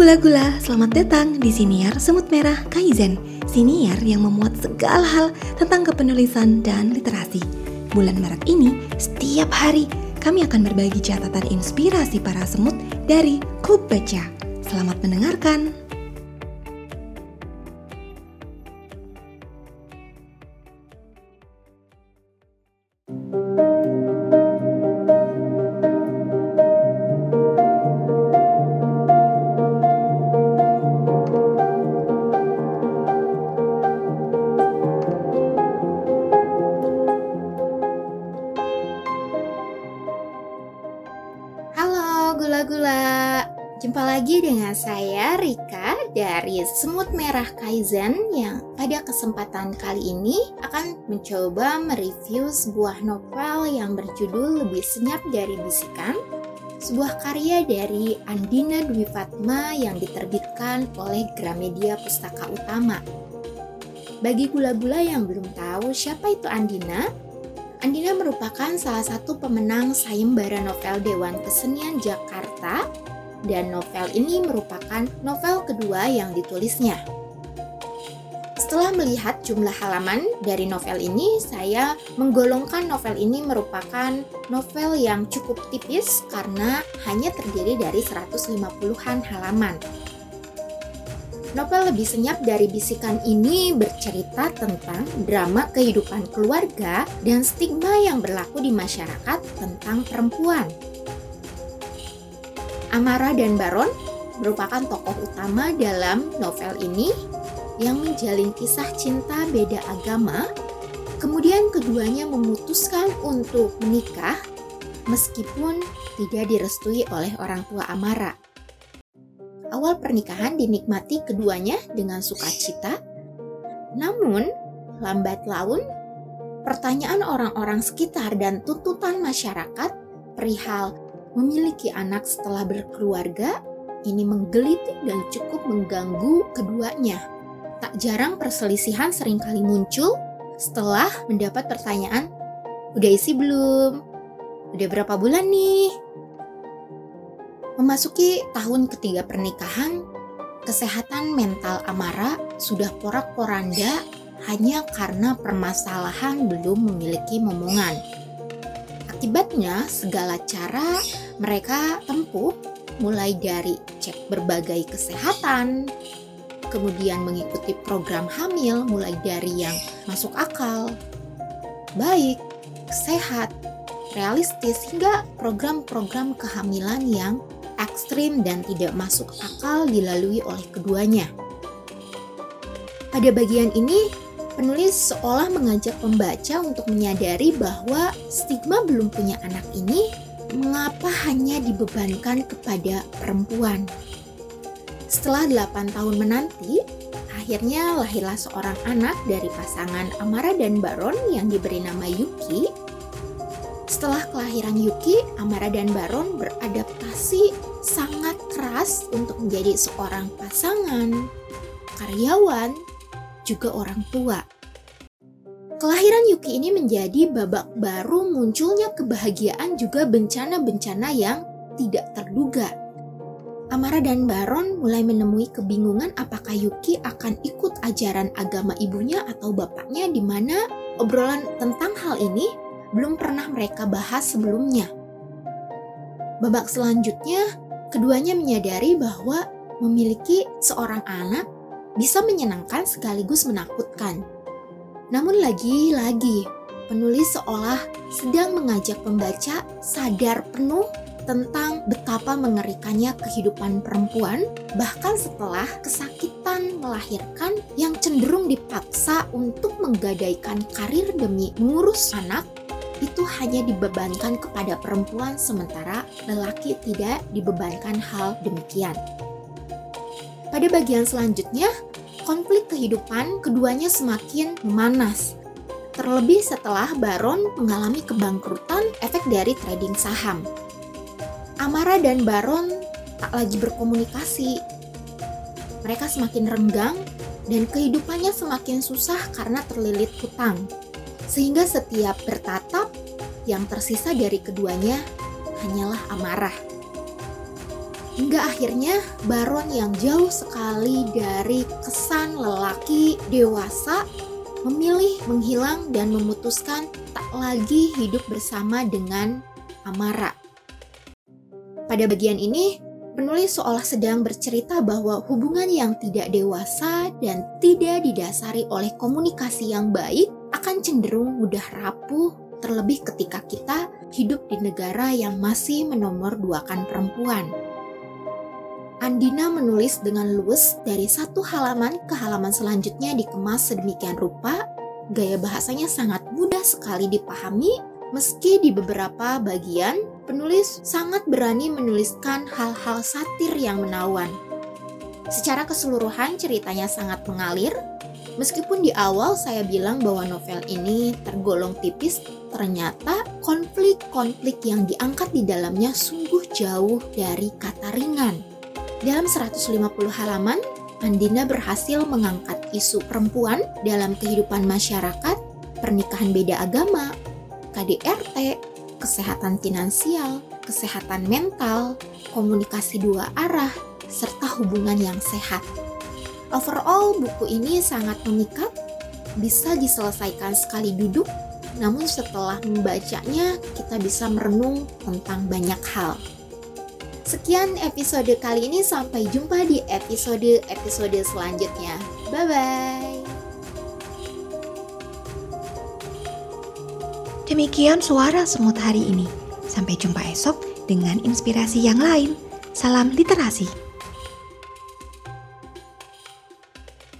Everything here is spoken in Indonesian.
gula-gula, selamat datang di Siniar Semut Merah Kaizen. Siniar yang memuat segala hal tentang kepenulisan dan literasi. Bulan Maret ini, setiap hari kami akan berbagi catatan inspirasi para semut dari Klub Baca. Selamat mendengarkan. Jumpa lagi dengan saya Rika dari Semut Merah Kaizen yang pada kesempatan kali ini akan mencoba mereview sebuah novel yang berjudul Lebih Senyap Dari Bisikan sebuah karya dari Andina Dwi Fatma yang diterbitkan oleh Gramedia Pustaka Utama. Bagi gula-gula yang belum tahu siapa itu Andina, Andina merupakan salah satu pemenang sayembara novel Dewan Kesenian Jakarta dan novel ini merupakan novel kedua yang ditulisnya. Setelah melihat jumlah halaman dari novel ini, saya menggolongkan novel ini merupakan novel yang cukup tipis karena hanya terdiri dari 150-an halaman. Novel lebih senyap dari bisikan ini bercerita tentang drama kehidupan keluarga dan stigma yang berlaku di masyarakat tentang perempuan. Amara dan Baron merupakan tokoh utama dalam novel ini yang menjalin kisah cinta beda agama. Kemudian keduanya memutuskan untuk menikah meskipun tidak direstui oleh orang tua Amara. Awal pernikahan dinikmati keduanya dengan sukacita, namun lambat laun pertanyaan orang-orang sekitar dan tuntutan masyarakat perihal memiliki anak setelah berkeluarga ini menggelitik dan cukup mengganggu keduanya. Tak jarang perselisihan sering kali muncul setelah mendapat pertanyaan, udah isi belum? Udah berapa bulan nih? Memasuki tahun ketiga pernikahan, kesehatan mental Amara sudah porak-poranda hanya karena permasalahan belum memiliki momongan. Akibatnya, segala cara mereka tempuh mulai dari cek berbagai kesehatan, kemudian mengikuti program hamil mulai dari yang masuk akal, baik, sehat, realistis hingga program-program kehamilan yang ekstrim dan tidak masuk akal dilalui oleh keduanya. Pada bagian ini, penulis seolah mengajak pembaca untuk menyadari bahwa stigma belum punya anak ini mengapa hanya dibebankan kepada perempuan. Setelah 8 tahun menanti, akhirnya lahirlah seorang anak dari pasangan Amara dan Baron yang diberi nama Yuki setelah kelahiran Yuki, Amara dan Baron beradaptasi sangat keras untuk menjadi seorang pasangan, karyawan, juga orang tua. Kelahiran Yuki ini menjadi babak baru munculnya kebahagiaan juga bencana-bencana yang tidak terduga. Amara dan Baron mulai menemui kebingungan apakah Yuki akan ikut ajaran agama ibunya atau bapaknya di mana obrolan tentang hal ini belum pernah mereka bahas sebelumnya. Babak selanjutnya, keduanya menyadari bahwa memiliki seorang anak bisa menyenangkan sekaligus menakutkan. Namun lagi-lagi, penulis seolah sedang mengajak pembaca sadar penuh tentang betapa mengerikannya kehidupan perempuan, bahkan setelah kesakitan melahirkan yang cenderung dipaksa untuk menggadaikan karir demi mengurus anak itu hanya dibebankan kepada perempuan sementara lelaki tidak dibebankan hal demikian. Pada bagian selanjutnya, konflik kehidupan keduanya semakin memanas. Terlebih setelah Baron mengalami kebangkrutan efek dari trading saham. Amara dan Baron tak lagi berkomunikasi. Mereka semakin renggang dan kehidupannya semakin susah karena terlilit hutang sehingga setiap bertatap yang tersisa dari keduanya hanyalah amarah. Hingga akhirnya Baron yang jauh sekali dari kesan lelaki dewasa memilih menghilang dan memutuskan tak lagi hidup bersama dengan Amara. Pada bagian ini, penulis seolah sedang bercerita bahwa hubungan yang tidak dewasa dan tidak didasari oleh komunikasi yang baik akan cenderung mudah rapuh, terlebih ketika kita hidup di negara yang masih menomorduakan perempuan. Andina menulis dengan luwes dari satu halaman ke halaman selanjutnya dikemas sedemikian rupa, gaya bahasanya sangat mudah sekali dipahami Meski di beberapa bagian, penulis sangat berani menuliskan hal-hal satir yang menawan. Secara keseluruhan ceritanya sangat mengalir, meskipun di awal saya bilang bahwa novel ini tergolong tipis, ternyata konflik-konflik yang diangkat di dalamnya sungguh jauh dari kata ringan. Dalam 150 halaman, Andina berhasil mengangkat isu perempuan dalam kehidupan masyarakat, pernikahan beda agama, KDRT, kesehatan finansial, kesehatan mental, komunikasi dua arah, serta hubungan yang sehat. Overall, buku ini sangat memikat, bisa diselesaikan sekali duduk, namun setelah membacanya kita bisa merenung tentang banyak hal. Sekian episode kali ini, sampai jumpa di episode-episode selanjutnya. Bye bye. Demikian suara semut hari ini. Sampai jumpa esok dengan inspirasi yang lain. Salam literasi.